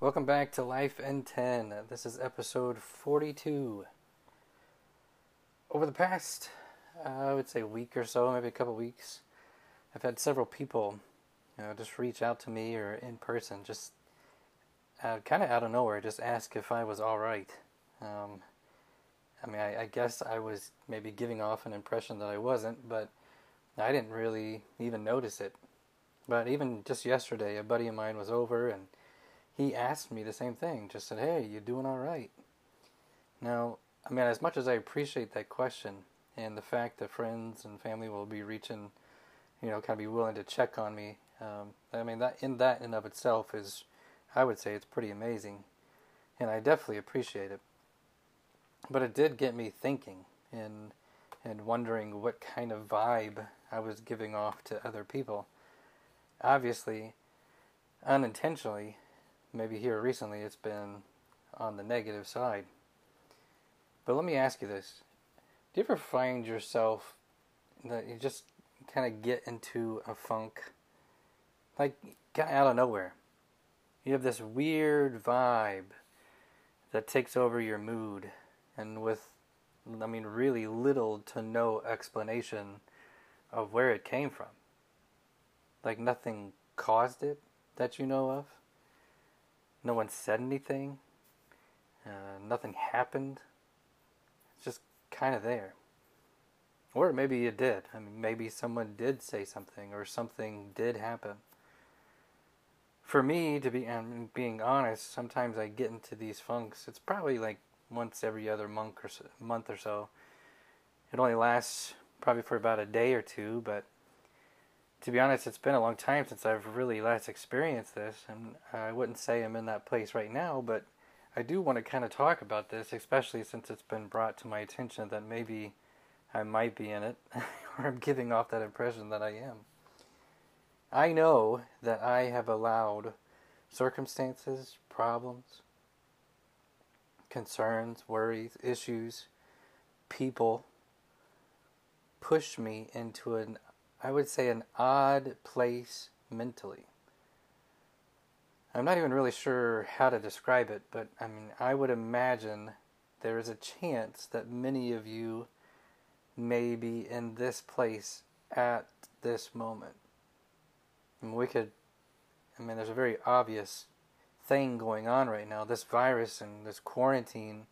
Welcome back to Life in 10. This is episode 42. Over the past, uh, I would say, week or so, maybe a couple weeks, I've had several people, you know, just reach out to me or in person, just uh, kind of out of nowhere, just ask if I was all right. Um, I mean, I, I guess I was maybe giving off an impression that I wasn't, but I didn't really even notice it. But even just yesterday, a buddy of mine was over and he asked me the same thing. Just said, "Hey, you doing all right?" Now, I mean, as much as I appreciate that question and the fact that friends and family will be reaching, you know, kind of be willing to check on me, um, I mean, that in that in of itself is, I would say, it's pretty amazing, and I definitely appreciate it. But it did get me thinking and and wondering what kind of vibe I was giving off to other people. Obviously, unintentionally, maybe here recently it's been on the negative side. But let me ask you this. Do you ever find yourself that you just kind of get into a funk? Like, kind of out of nowhere. You have this weird vibe that takes over your mood, and with, I mean, really little to no explanation of where it came from. Like, nothing caused it that you know of. No one said anything. Uh, nothing happened. It's just kind of there. Or maybe it did. I mean, maybe someone did say something or something did happen. For me, to be and being honest, sometimes I get into these funks. It's probably like once every other month or so, month or so. It only lasts probably for about a day or two, but to be honest, it's been a long time since I've really last experienced this, and I wouldn't say I'm in that place right now, but I do want to kind of talk about this, especially since it's been brought to my attention that maybe I might be in it, or I'm giving off that impression that I am. I know that I have allowed circumstances, problems, concerns, worries, issues, people push me into an I would say, an odd place mentally. I'm not even really sure how to describe it, but I mean, I would imagine there is a chance that many of you may be in this place at this moment. And we could, I mean, there's a very obvious thing going on right now. This virus and this quarantine,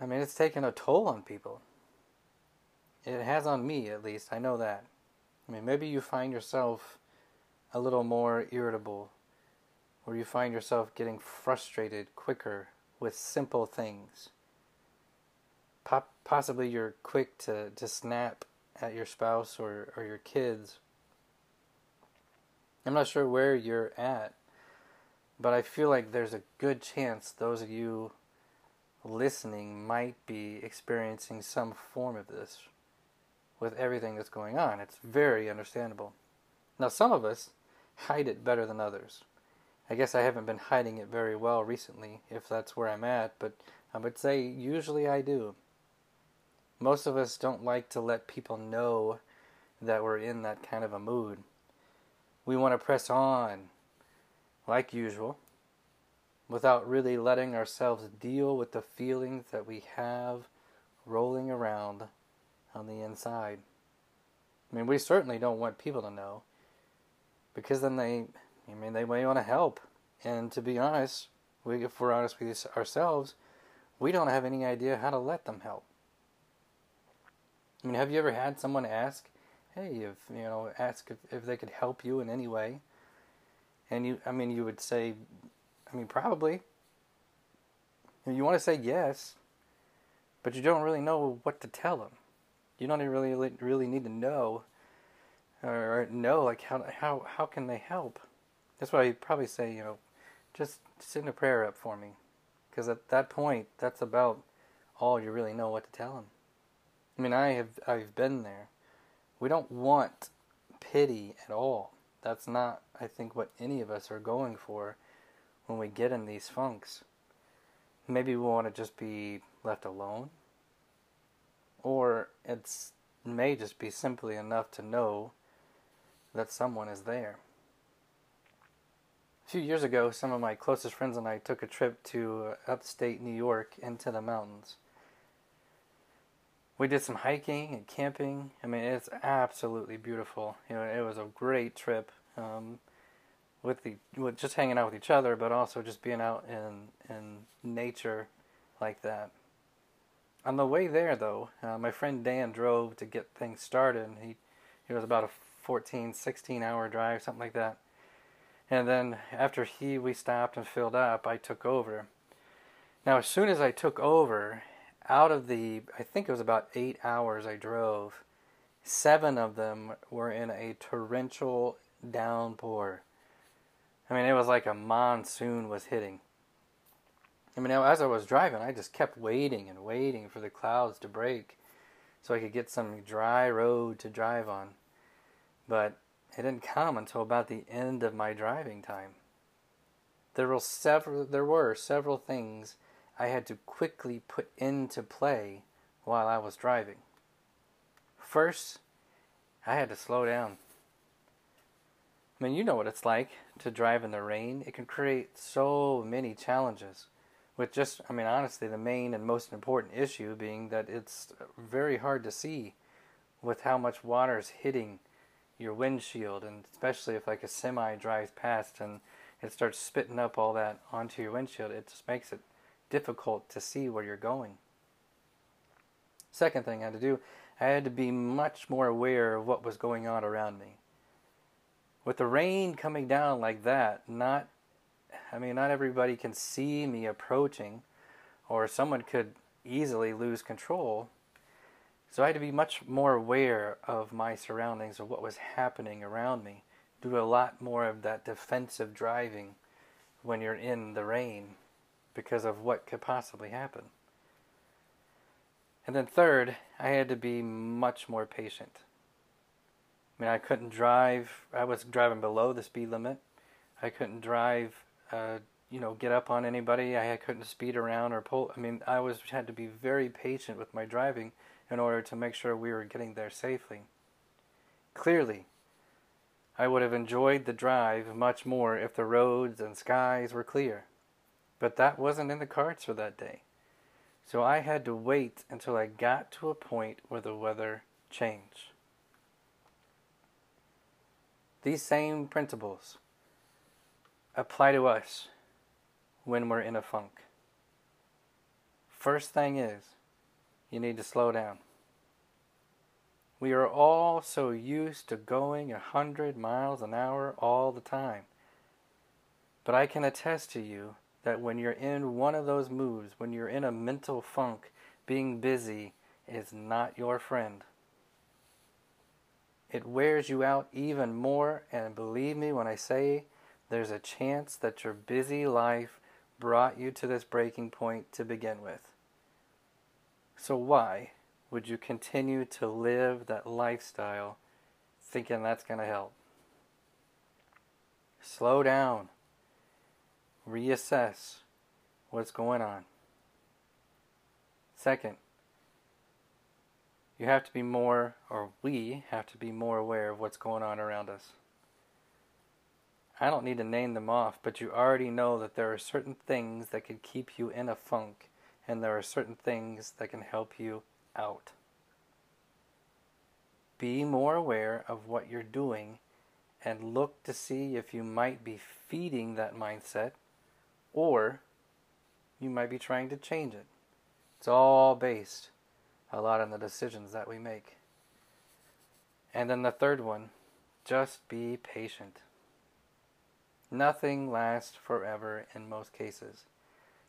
I mean, it's taking a toll on people. It has on me, at least. I know that. I mean, maybe you find yourself a little more irritable, or you find yourself getting frustrated quicker with simple things. Possibly you're quick to, to snap at your spouse or, or your kids. I'm not sure where you're at, but I feel like there's a good chance those of you listening might be experiencing some form of this with everything that's going on. It's very understandable. Now, some of us hide it better than others. I guess I haven't been hiding it very well recently, if that's where I'm at, but I would say usually I do. Most of us don't like to let people know that we're in that kind of a mood. We want to press on, like usual, without really letting ourselves deal with the feelings that we have rolling around on the inside. I mean, we certainly don't want people to know because then they, I mean, they may want to help. And to be honest, we, if we're honest with ourselves, we don't have any idea how to let them help. I mean, have you ever had someone ask, hey, if, you know, ask if, if they could help you in any way? And you, I mean, you would say, I mean, probably. You want to say yes, but you don't really know what to tell them you don't even really really need to know or know like how how how can they help. That's why I probably say you know just send a prayer up for me because at that point that's about all you really know what to tell them. I mean I have I've been there. We don't want pity at all. That's not I think what any of us are going for when we get in these funks. Maybe we want to just be left alone or it may just be simply enough to know that someone is there. A few years ago, some of my closest friends and I took a trip to upstate New York into the mountains. We did some hiking and camping. I mean, it's absolutely beautiful. You know, it was a great trip. Um, with the with just hanging out with each other, but also just being out in in nature like that. On the way there, though, uh, my friend Dan drove to get things started. And He it was about a 14, 16 hour drive, something like that. And then after he we stopped and filled up, I took over. Now, as soon as I took over, out of the I think it was about eight hours I drove, seven of them were in a torrential downpour. I mean, it was like a monsoon was hitting. I mean, as I was driving, I just kept waiting and waiting for the clouds to break so I could get some dry road to drive on. But it didn't come until about the end of my driving time. There were several there were several things I had to quickly put into play while I was driving. First, I had to slow down. I mean, you know what it's like to drive in the rain. It can create so many challenges. With just, I mean, honestly, the main and most important issue being that it's very hard to see with how much water is hitting your windshield, and especially if like a semi drives past and it starts spitting up all that onto your windshield, it just makes it difficult to see where you're going. Second thing I had to do, I had to be much more aware of what was going on around me with the rain coming down like that, not, I mean, not everybody can see me approaching, or someone could easily lose control. So I had to be much more aware of my surroundings, of what was happening around me. Do a lot more of that defensive driving when you're in the rain because of what could possibly happen. And then, third, I had to be much more patient. I mean, I couldn't drive. I was driving below the speed limit. I couldn't drive. Uh, you know, get up on anybody. I couldn't speed around or pull. I mean, I was had to be very patient with my driving in order to make sure we were getting there safely. Clearly, I would have enjoyed the drive much more if the roads and skies were clear. But that wasn't in the cards for that day. So I had to wait until I got to a point where the weather changed. These same principles apply to us when we're in a funk. First thing is, you need to slow down. We are all so used to going a hundred miles an hour all the time. But I can attest to you that when you're in one of those moods, when you're in a mental funk, being busy is not your friend. It wears you out even more, and believe me when I say there's a chance that your busy life brought you to this breaking point to begin with. So, why would you continue to live that lifestyle thinking that's going to help? Slow down, reassess what's going on. Second, you have to be more, or we have to be more aware of what's going on around us. I don't need to name them off, but you already know that there are certain things that could keep you in a funk, and there are certain things that can help you out. Be more aware of what you're doing and look to see if you might be feeding that mindset or you might be trying to change it. It's all based a lot on the decisions that we make. And then the third one, just be patient. Nothing lasts forever in most cases.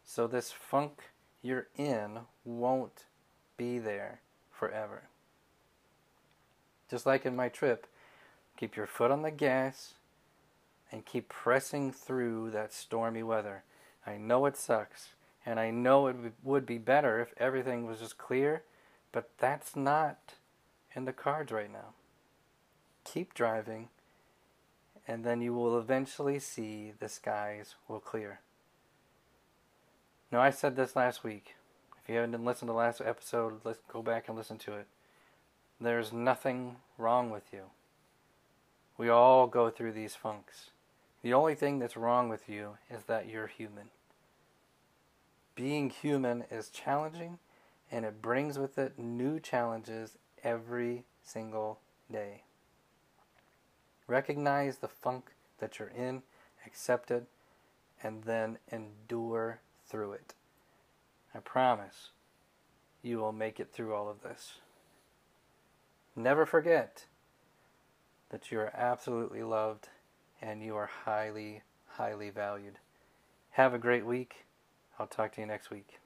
So this funk you're in won't be there forever. Just like in my trip, keep your foot on the gas and keep pressing through that stormy weather. I know it sucks, and I know it would be better if everything was just clear but that's not in the cards right now. Keep driving, and then you will eventually see the skies will clear. Now, I said this last week. If you haven't listened to the last episode, let's go back and listen to it. There's nothing wrong with you. We all go through these funks. The only thing that's wrong with you is that you're human. Being human is challenging and it brings with it new challenges every single day. Recognize the funk that you're in, accept it, and then endure through it. I promise you will make it through all of this. Never forget that you are absolutely loved and you are highly, highly valued. Have a great week. I'll talk to you next week.